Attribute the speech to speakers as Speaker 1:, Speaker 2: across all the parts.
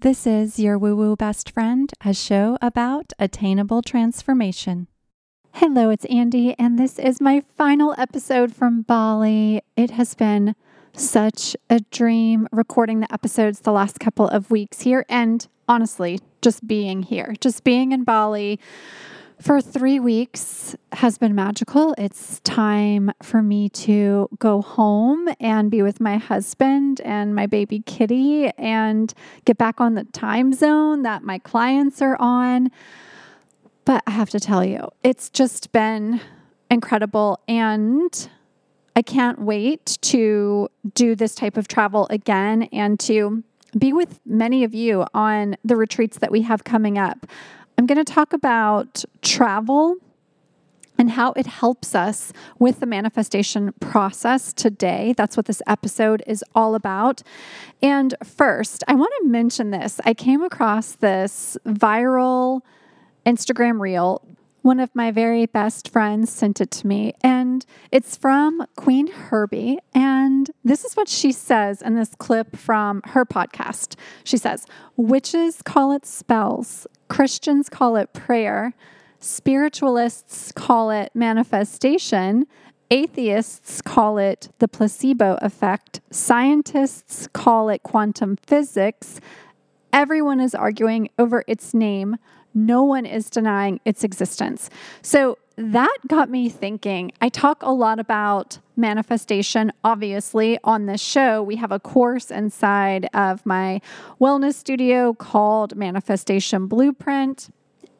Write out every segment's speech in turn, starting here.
Speaker 1: This is your Woo Woo Best Friend, a show about attainable transformation. Hello, it's Andi, and this is my final episode from Bali. It has been such a dream recording the episodes the last couple of weeks here, and honestly, just being here, just being in Bali for three weeks has been magical. It's time for me to go home and be with my husband and my baby kitty and get back on the time zone that my clients are on. But I have to tell you, it's just been incredible. And I can't wait to do this type of travel again and to be with many of you on the retreats that we have coming up. I'm going to talk about travel and how it helps us with the manifestation process today. That's what this episode is all about. And first, I want to mention this. I came across this viral Instagram reel. One of my very best friends sent it to me, and it's from Queen Herbie. And this is what she says in this clip from her podcast. She says, Witches call it spells, Christians call it prayer, spiritualists call it manifestation, atheists call it the placebo effect, scientists call it quantum physics. Everyone is arguing over its name. No one is denying its existence. So that got me thinking. I talk a lot about manifestation, obviously, on this show. We have a course inside of my wellness studio called Manifestation Blueprint.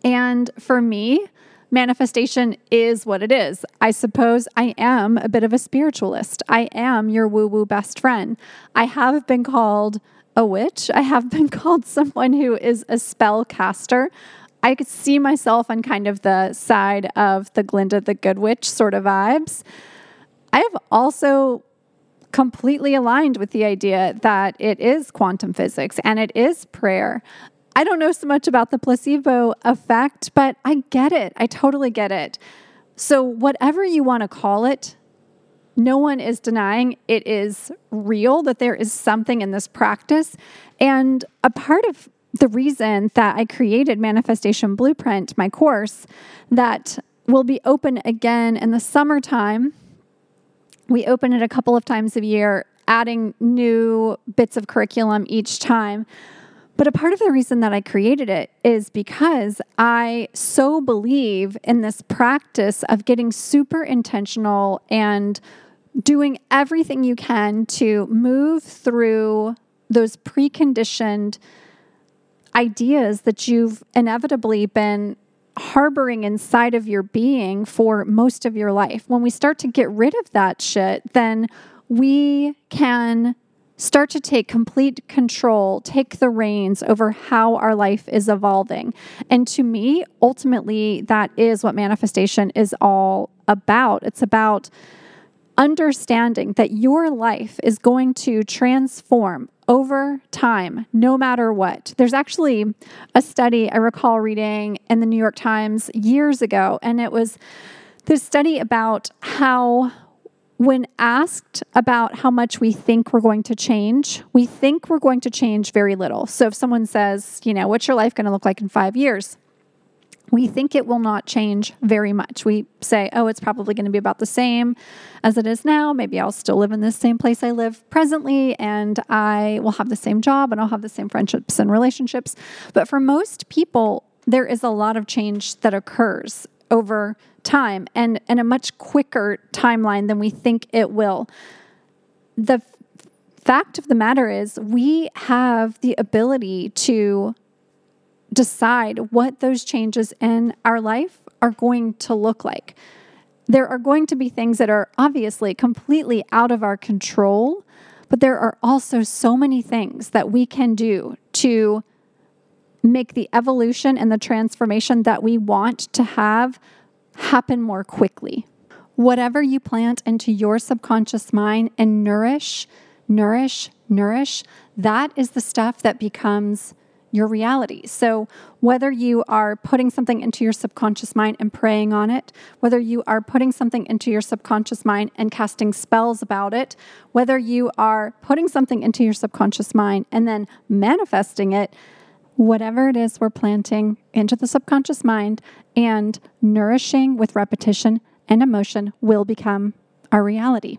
Speaker 1: And for me, manifestation is what it is. I suppose I am a bit of a spiritualist. I am your woo woo best friend. I have been called a witch, I have been called someone who is a spell caster. I could see myself on kind of the side of the Glinda the Good Witch sort of vibes. I have also completely aligned with the idea that it is quantum physics and it is prayer. I don't know so much about the placebo effect, but I get it. I totally get it. So, whatever you want to call it, no one is denying it is real, that there is something in this practice. And a part of the reason that I created Manifestation Blueprint, my course, that will be open again in the summertime. We open it a couple of times a year, adding new bits of curriculum each time. But a part of the reason that I created it is because I so believe in this practice of getting super intentional and doing everything you can to move through those preconditioned ideas that you've inevitably been harboring inside of your being for most of your life. When we start to get rid of that shit, then we can start to take complete control, take the reins over how our life is evolving. And to me, ultimately, that is what manifestation is all about. It's about understanding that your life is going to transform over time, no matter what. There's actually a study I recall reading in the New York Times years ago, and it was this study about how, when asked about how much we think we're going to change, we think we're going to change very little. So if someone says, you know, what's your life going to look like in five years? We think it will not change very much. We say, oh, it's probably going to be about the same as it is now. Maybe I'll still live in the same place I live presently, and I will have the same job and I'll have the same friendships and relationships. But for most people, there is a lot of change that occurs over time and in a much quicker timeline than we think it will. The fact of the matter is, we have the ability to decide what those changes in our life are going to look like. There are going to be things that are obviously completely out of our control, but there are also so many things that we can do to make the evolution and the transformation that we want to have happen more quickly. Whatever you plant into your subconscious mind and nourish, nourish, nourish, that is the stuff that becomes your reality. So, whether you are putting something into your subconscious mind and praying on it, whether you are putting something into your subconscious mind and casting spells about it, whether you are putting something into your subconscious mind and then manifesting it, whatever it is we're planting into the subconscious mind and nourishing with repetition and emotion will become our reality.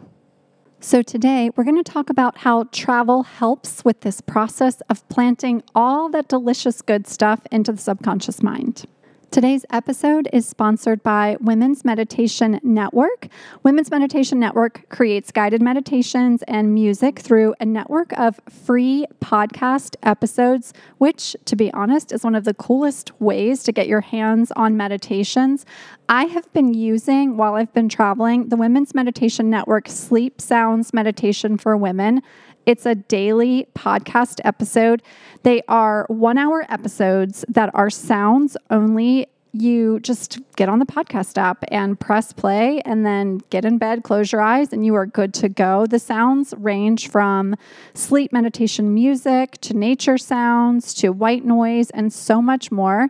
Speaker 1: So, today we're going to talk about how travel helps with this process of planting all that delicious good stuff into the subconscious mind. Today's episode is sponsored by Women's Meditation Network. Women's Meditation Network creates guided meditations and music through a network of free podcast episodes, which, to be honest, is one of the coolest ways to get your hands on meditations. I have been using, while I've been traveling, the Women's Meditation Network Sleep Sounds Meditation for Women. It's a daily podcast episode. They are one hour episodes that are sounds only. You just get on the podcast app and press play, and then get in bed, close your eyes, and you are good to go. The sounds range from sleep meditation music to nature sounds to white noise and so much more.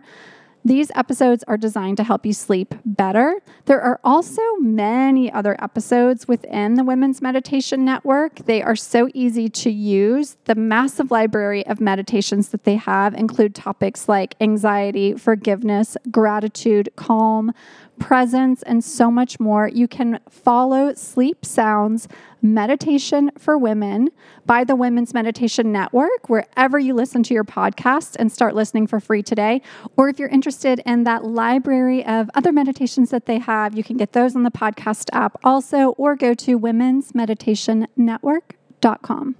Speaker 1: These episodes are designed to help you sleep better. There are also many other episodes within the Women's Meditation Network. They are so easy to use. The massive library of meditations that they have include topics like anxiety, forgiveness, gratitude, calm, presence, and so much more. You can follow Sleep Sounds Meditation for Women by the Women's Meditation Network, wherever you listen to your podcast, and start listening for free today. Or if you're interested in that library of other meditations that they have, you can get those on the podcast app also, or go to Women's Meditation womensmeditationnetwork.com.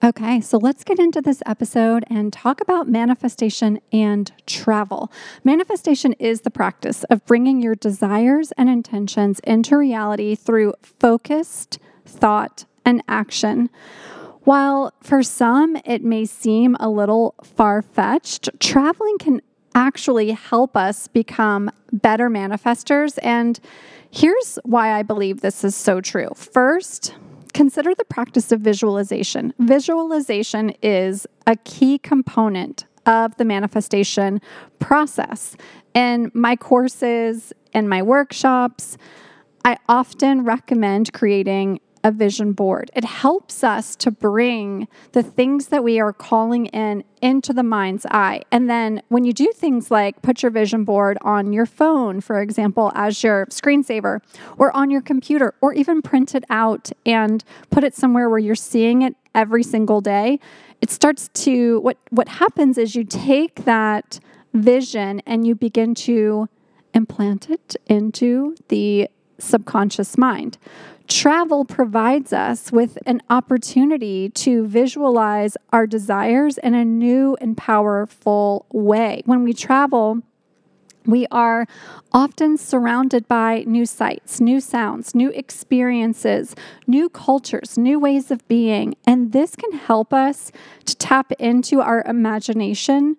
Speaker 1: Okay, so let's get into this episode and talk about manifestation and travel. Manifestation is the practice of bringing your desires and intentions into reality through focused thought and action. While for some it may seem a little far fetched, traveling can actually help us become better manifestors. And here's why I believe this is so true. First, consider the practice of visualization. Visualization is a key component of the manifestation process. In my courses and my workshops, I often recommend creating a vision board. It helps us to bring the things that we are calling in into the mind's eye. And then when you do things like put your vision board on your phone, for example, as your screensaver, or on your computer, or even print it out and put it somewhere where you're seeing it every single day, it starts to what what happens is you take that vision and you begin to implant it into the subconscious mind. Travel provides us with an opportunity to visualize our desires in a new and powerful way. When we travel, we are often surrounded by new sights, new sounds, new experiences, new cultures, new ways of being. And this can help us to tap into our imagination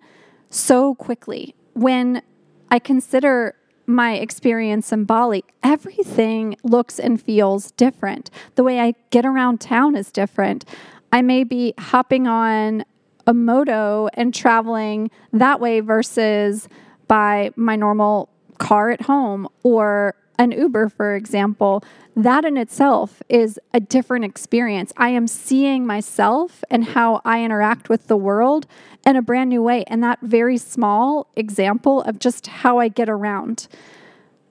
Speaker 1: so quickly. When I consider my experience in Bali, everything looks and feels different. The way I get around town is different. I may be hopping on a moto and traveling that way versus by my normal car at home or an Uber, for example. That in itself is a different experience. I am seeing myself and how I interact with the world in a brand new way. And that very small example of just how I get around.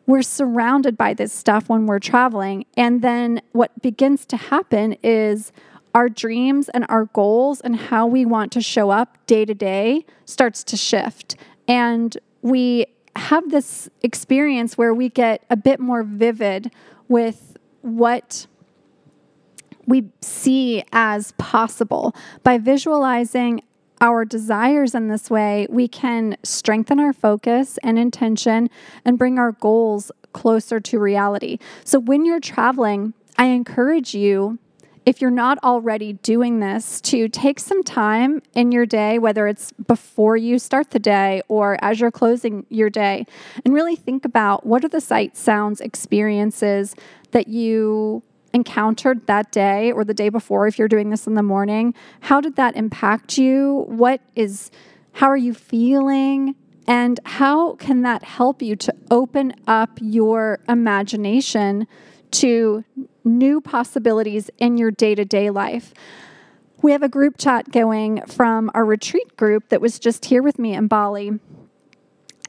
Speaker 1: We're surrounded by this stuff when we're traveling. And then what begins to happen is our dreams and our goals and how we want to show up day to day starts to shift. And we have this experience where we get a bit more vivid with what we see as possible by visualizing our desires in this way, we can strengthen our focus and intention and bring our goals closer to reality. So, when you're traveling, I encourage you, if you're not already doing this, to take some time in your day, whether it's before you start the day or as you're closing your day, and really think about what are the sights, sounds, experiences that you encountered that day or the day before if you're doing this in the morning how did that impact you what is How are you feeling? And how can that help you to open up your imagination to new possibilities in your day to day life? We have a group chat going from our retreat group that was just here with me in Bali.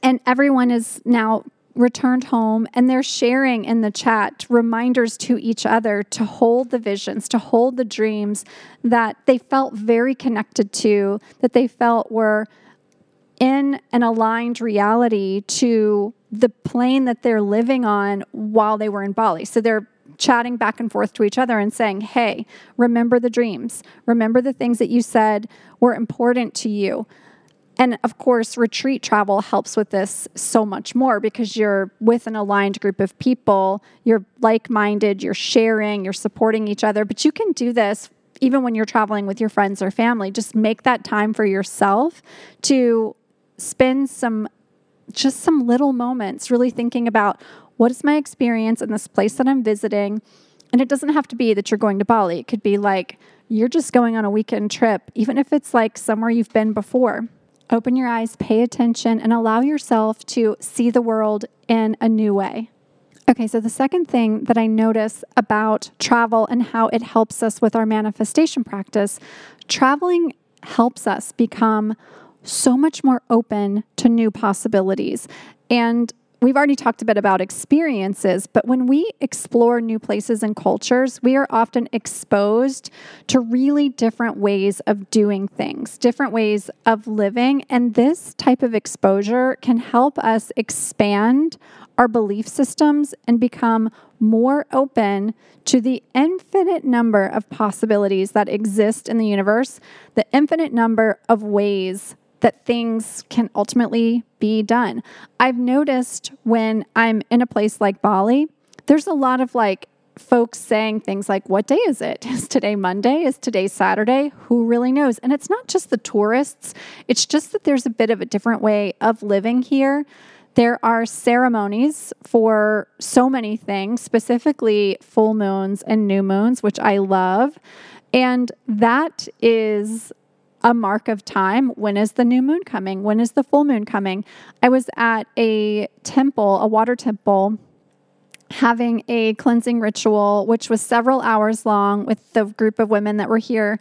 Speaker 1: And everyone is now returned home and they're sharing in the chat reminders to each other to hold the visions, to hold the dreams that they felt very connected to, that they felt were in an aligned reality to the plane that they're living on while they were in Bali. So they're chatting back and forth to each other and saying, Hey, remember the dreams. Remember the things that you said were important to you. And of course, retreat travel helps with this so much more because you're with an aligned group of people, you're like minded, you're sharing, you're supporting each other. But you can do this even when you're traveling with your friends or family. Just make that time for yourself to spend some, just some little moments really thinking about what is my experience in this place that I'm visiting. And it doesn't have to be that you're going to Bali, it could be like you're just going on a weekend trip, even if it's like somewhere you've been before Open your eyes, pay attention, and allow yourself to see the world in a new way. Okay, so the second thing that I notice about travel and how it helps us with our manifestation practice, traveling helps us become so much more open to new possibilities. And we've already talked a bit about experiences, but when we explore new places and cultures, we are often exposed to really different ways of doing things, different ways of living. And this type of exposure can help us expand our belief systems and become more open to the infinite number of possibilities that exist in the universe, the infinite number of ways that things can ultimately be done. I've noticed when I'm in a place like Bali, there's a lot of like folks saying things like, What day is it? Is today Monday? Is today Saturday? Who really knows? And it's not just the tourists, it's just that there's a bit of a different way of living here. There are ceremonies for so many things, specifically full moons and new moons, which I love. And that is a mark of time. When is the new moon coming? When is the full moon coming? I was at a temple, a water temple, having a cleansing ritual, which was several hours long with the group of women that were here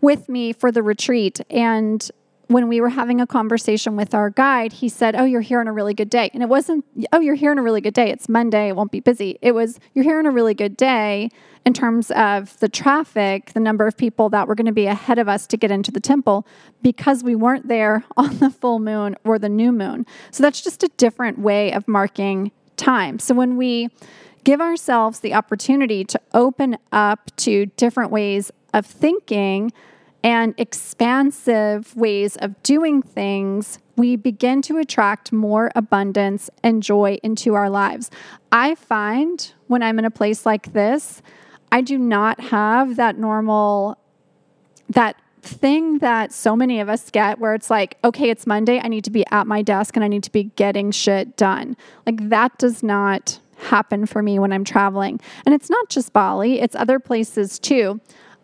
Speaker 1: with me for the retreat. And when we were having a conversation with our guide, he said, Oh, you're here on a really good day. And it wasn't, Oh, you're here on a really good day. It's Monday. It won't be busy. It was, You're here on a really good day in terms of the traffic, the number of people that were going to be ahead of us to get into the temple because we weren't there on the full moon or the new moon. So that's just a different way of marking time. So when we give ourselves the opportunity to open up to different ways of thinking, and expansive ways of doing things, we begin to attract more abundance and joy into our lives. I find when I'm in a place like this, I do not have that normal, that thing that so many of us get where it's like, okay, it's Monday, I need to be at my desk and I need to be getting shit done. Like that does not happen for me when I'm traveling. And it's not just Bali, it's other places too.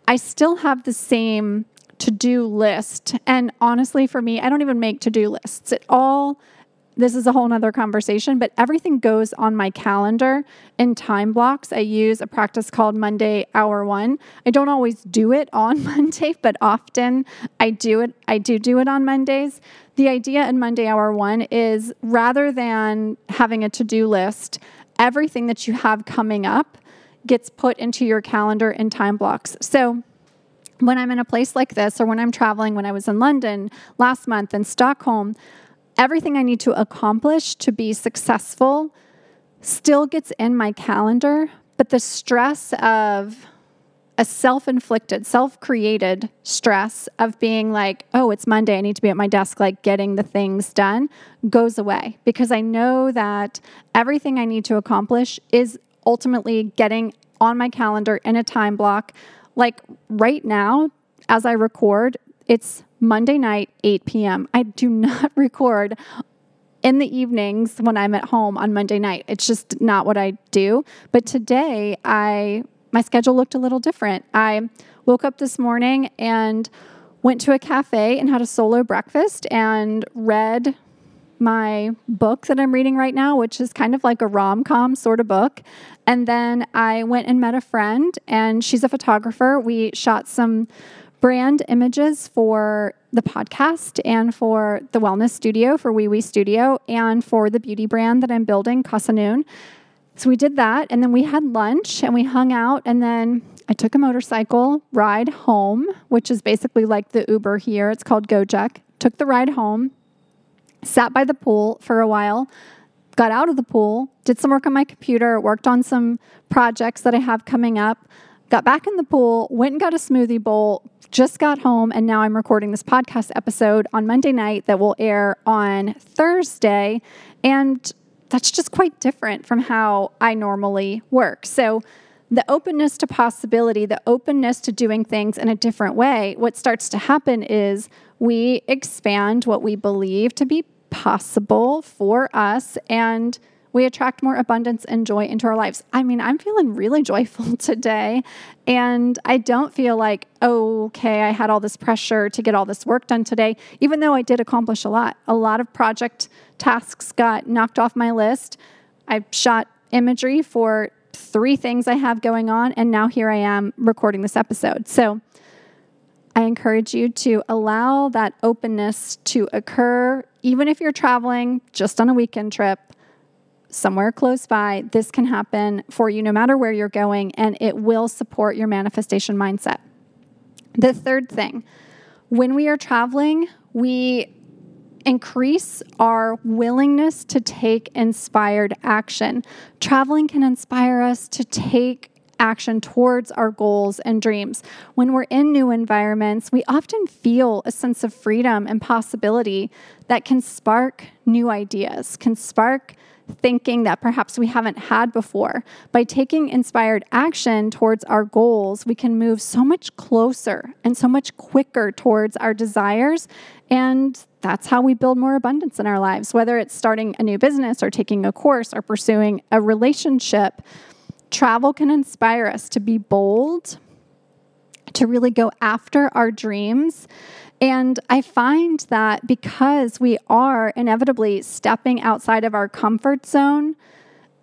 Speaker 1: I still have the same to do list. And honestly, for me, I don't even make to do lists. It all, this is a whole nother conversation, but everything goes on my calendar in time blocks. I use a practice called Monday Hour One. I don't always do it on Monday, but often I do it. I do do it on Mondays. The idea in Monday Hour One is rather than having a to do list, everything that you have coming up gets put into your calendar in time blocks. So, when I'm in a place like this, or when I'm traveling, when I was in London last month in Stockholm, everything I need to accomplish to be successful still gets in my calendar, but the stress of a self inflicted, self created stress of being like, oh, it's Monday, I need to be at my desk, like getting the things done, goes away because I know that everything I need to accomplish is ultimately getting on my calendar in a time block like right now, as I record, it's Monday night, 8 p.m. I do not record in the evenings when I'm at home on Monday night. It's just not what I do. But today, I my schedule looked a little different. I woke up this morning and went to a cafe and had a solo breakfast and read my book that I'm reading right now, which is kind of like a rom com sort of book. And then I went and met a friend, and she's a photographer. We shot some brand images for the podcast and for the wellness studio, for Oui We Studio, and for the beauty brand that I'm building, Casa Noon. So we did that, and then we had lunch and we hung out, and then I took a motorcycle ride home, which is basically like the Uber here. It's called Gojek. Took the ride home, sat by the pool for a while, got out of the pool, did some work on my computer, worked on some projects that I have coming up, got back in the pool, went and got a smoothie bowl, just got home, and now I'm recording this podcast episode on Monday night that will air on Thursday. And that's just quite different from how I normally work. So, the openness to possibility, the openness to doing things in a different way, what starts to happen is we expand what we believe to be possible for us and we attract more abundance and joy into our lives. I mean, I'm feeling really joyful today. And I don't feel like, okay, I had all this pressure to get all this work done today, even though I did accomplish a lot. A lot of project tasks got knocked off my list. I shot imagery for three things I have going on. And now here I am recording this episode. So, I encourage you to allow that openness to occur, even if you're traveling just on a weekend trip somewhere close by. This can happen for you no matter where you're going, and it will support your manifestation mindset. The third thing, when we are traveling, we increase our willingness to take inspired action. Traveling can inspire us to take action towards our goals and dreams. When we're in new environments, we often feel a sense of freedom and possibility that can spark new ideas, can spark thinking that perhaps we haven't had before. By taking inspired action towards our goals, we can move so much closer and so much quicker towards our desires. And that's how we build more abundance in our lives, whether it's starting a new business or taking a course or pursuing a relationship. Travel can inspire us to be bold, to really go after our dreams. And I find that because we are inevitably stepping outside of our comfort zone,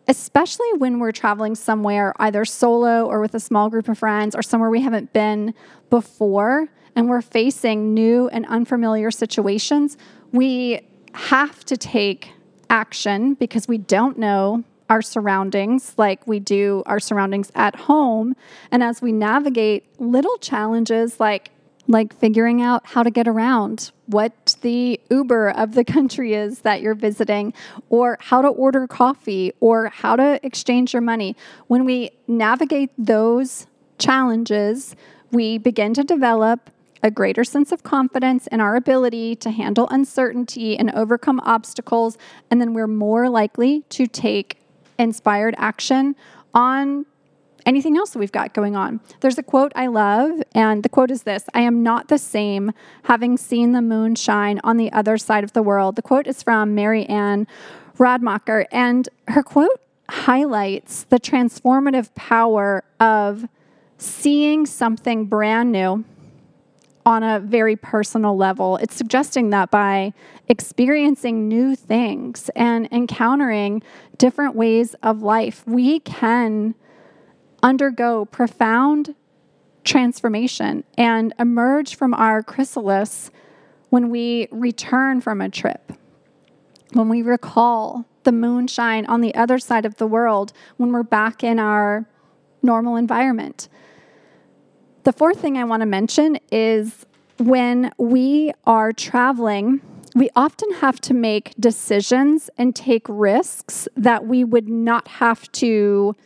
Speaker 1: especially when we're traveling somewhere either solo or with a small group of friends or somewhere we haven't been before, and we're facing new and unfamiliar situations, we have to take action because we don't know our surroundings like we do our surroundings at home. And as we navigate little challenges like like figuring out how to get around, what the Uber of the country is that you're visiting, or how to order coffee, or how to exchange your money. When we navigate those challenges, we begin to develop a greater sense of confidence in our ability to handle uncertainty and overcome obstacles, and then we're more likely to take inspired action on anything else that we've got going on. There's a quote I love, and the quote is this I am not the same having seen the moon shine on the other side of the world. The quote is from Mary Anne Radmacher, and her quote highlights the transformative power of seeing something brand new on a very personal level. It's suggesting that by experiencing new things and encountering different ways of life, we can undergo profound transformation and emerge from our chrysalis when we return from a trip, when we recall the moonshine on the other side of the world, when we're back in our normal environment. The fourth thing I want to mention is when we are traveling, we often have to make decisions and take risks that we would not have to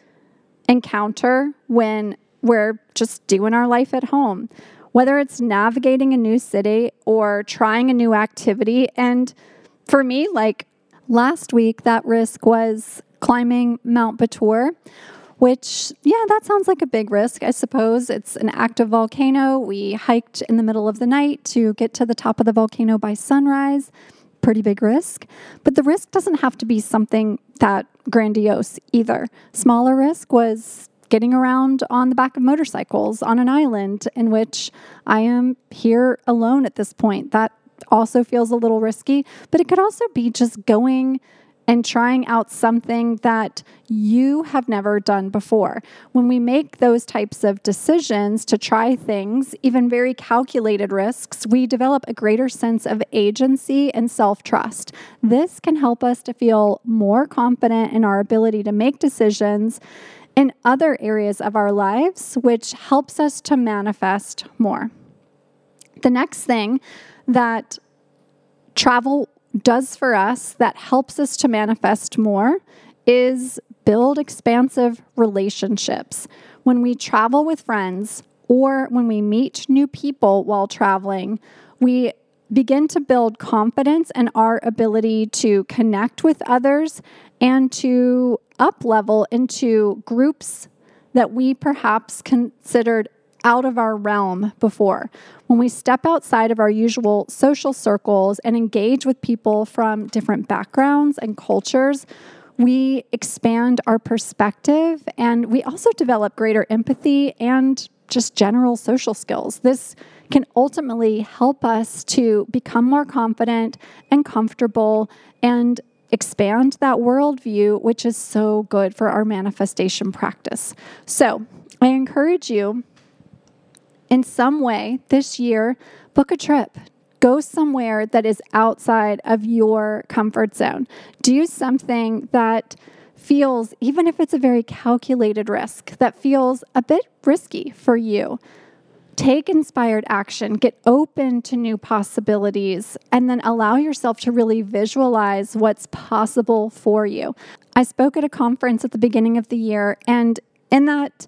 Speaker 1: encounter when we're just doing our life at home, whether it's navigating a new city or trying a new activity. And for me, like last week, that risk was climbing Mount Batur which, yeah, that sounds like a big risk, I suppose. It's an active volcano. We hiked in the middle of the night to get to the top of the volcano by sunrise. Pretty big risk. But the risk doesn't have to be something that grandiose either. Smaller risk was getting around on the back of motorcycles on an island in which I am here alone at this point. That also feels a little risky, but it could also be just going and trying out something that you have never done before. When we make those types of decisions to try things, even very calculated risks, we develop a greater sense of agency and self trust. This can help us to feel more confident in our ability to make decisions in other areas of our lives, which helps us to manifest more. The next thing that travel does for us that helps us to manifest more is build expansive relationships. When we travel with friends or when we meet new people while traveling, we begin to build confidence in our ability to connect with others and to up level into groups that we perhaps considered out of our realm before. When we step outside of our usual social circles and engage with people from different backgrounds and cultures, we expand our perspective and we also develop greater empathy and just general social skills. This can ultimately help us to become more confident and comfortable and expand that worldview, which is so good for our manifestation practice. So, I encourage you in some way this year, book a trip. Go somewhere that is outside of your comfort zone. Do something that feels, even if it's a very calculated risk, that feels a bit risky for you. Take inspired action, get open to new possibilities, and then allow yourself to really visualize what's possible for you. I spoke at a conference at the beginning of the year, and in that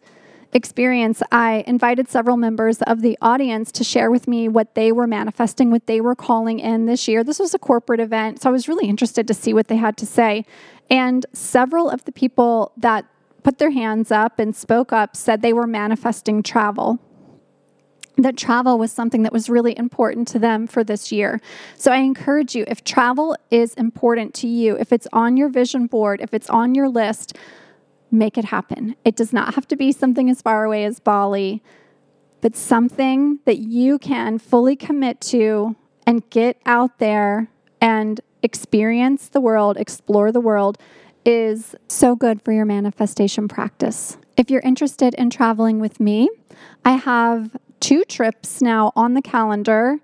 Speaker 1: experience, I invited several members of the audience to share with me what they were manifesting, what they were calling in this year. This was a corporate event, so I was really interested to see what they had to say. And several of the people that put their hands up and spoke up said they were manifesting travel that travel was something that was really important to them for this year. So I encourage you if travel is important to you, if it's on your vision board, if it's on your list, make it happen. It does not have to be something as far away as Bali, but something that you can fully commit to and get out there and experience the world, explore the world is so good for your manifestation practice. If you're interested in traveling with me, I have two trips now on the calendar.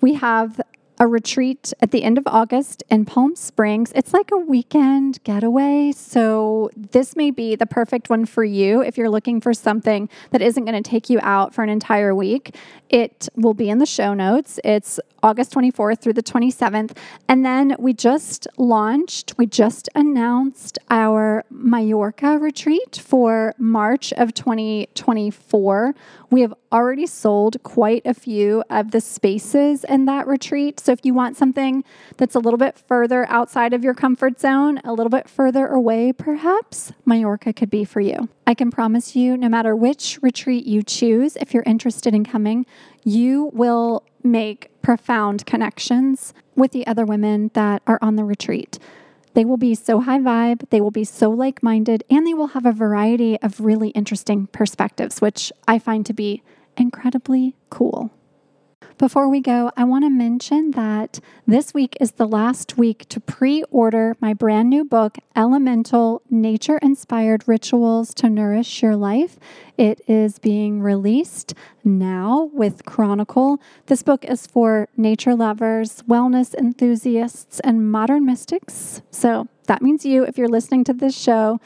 Speaker 1: We have a retreat at the end of August in Palm Springs. It's like a weekend getaway. So, this may be the perfect one for you if you're looking for something that isn't going to take you out for an entire week. It will be in the show notes. It's August 24th through the 27th. And then we just launched, we just announced our Mallorca retreat for March of 2024. We have already sold quite a few of the spaces in that retreat. So if you want something that's a little bit further outside of your comfort zone, a little bit further away, perhaps, Mallorca could be for you. I can promise you, no matter which retreat you choose, if you're interested in coming, you will make profound connections with the other women that are on the retreat. They will be so high vibe, they will be so like minded, and they will have a variety of really interesting perspectives, which I find to be incredibly cool. Before we go, I want to mention that this week is the last week to pre order my brand new book, Elemental Nature Inspired Rituals to Nourish Your Life. It is being released now with Chronicle. This book is for nature lovers, wellness enthusiasts, and modern mystics. So that means you, if you're listening to this show.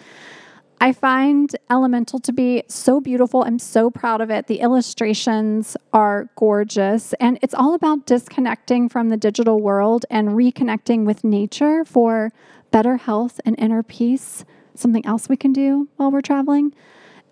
Speaker 1: I find Elemental to be so beautiful. I'm so proud of it. The illustrations are gorgeous, and it's all about disconnecting from the digital world and reconnecting with nature for better health and inner peace. Something else we can do while we're traveling.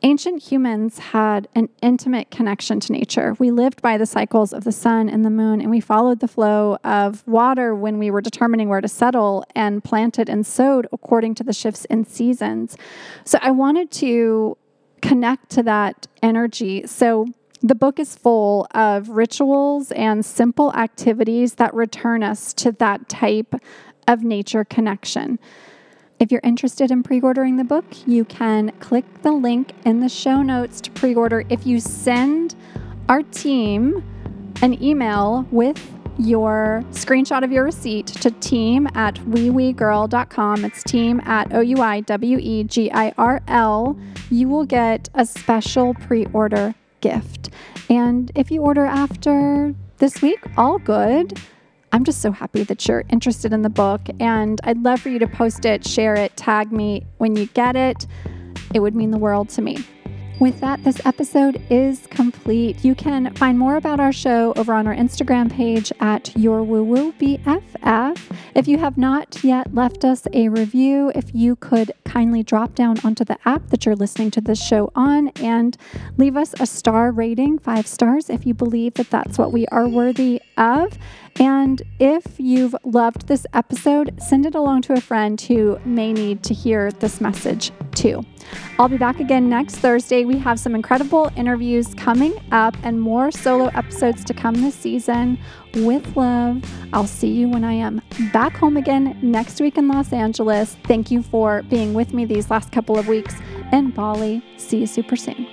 Speaker 1: Ancient humans had an intimate connection to nature. We lived by the cycles of the sun and the moon, and we followed the flow of water when we were determining where to settle and planted and sowed according to the shifts in seasons. So I wanted to connect to that energy. So the book is full of rituals and simple activities that return us to that type of nature connection. If you're interested in pre ordering the book, you can click the link in the show notes to pre order. If you send our team an email with your screenshot of your receipt to team at ouiwegirl.com. It's team at O U I W E G I R L. You will get a special pre order gift. And if you order after this week, all good. I'm just so happy that you're interested in the book, and I'd love for you to post it, share it, tag me when you get it. It would mean the world to me. With that, this episode is complete. You can find more about our show over on our Instagram page at Your Woo Woo BFF. If you have not yet left us a review, if you could kindly drop down onto the app that you're listening to this show on and leave us a star rating, five stars, if you believe that that's what we are worthy of. And if you've loved this episode, send it along to a friend who may need to hear this message too. I'll be back again next Thursday. We have some incredible interviews coming up and more solo episodes to come this season. With love, I'll see you when I am back home again next week in Los Angeles. Thank you for being with me these last couple of weeks in Bali. See you super soon.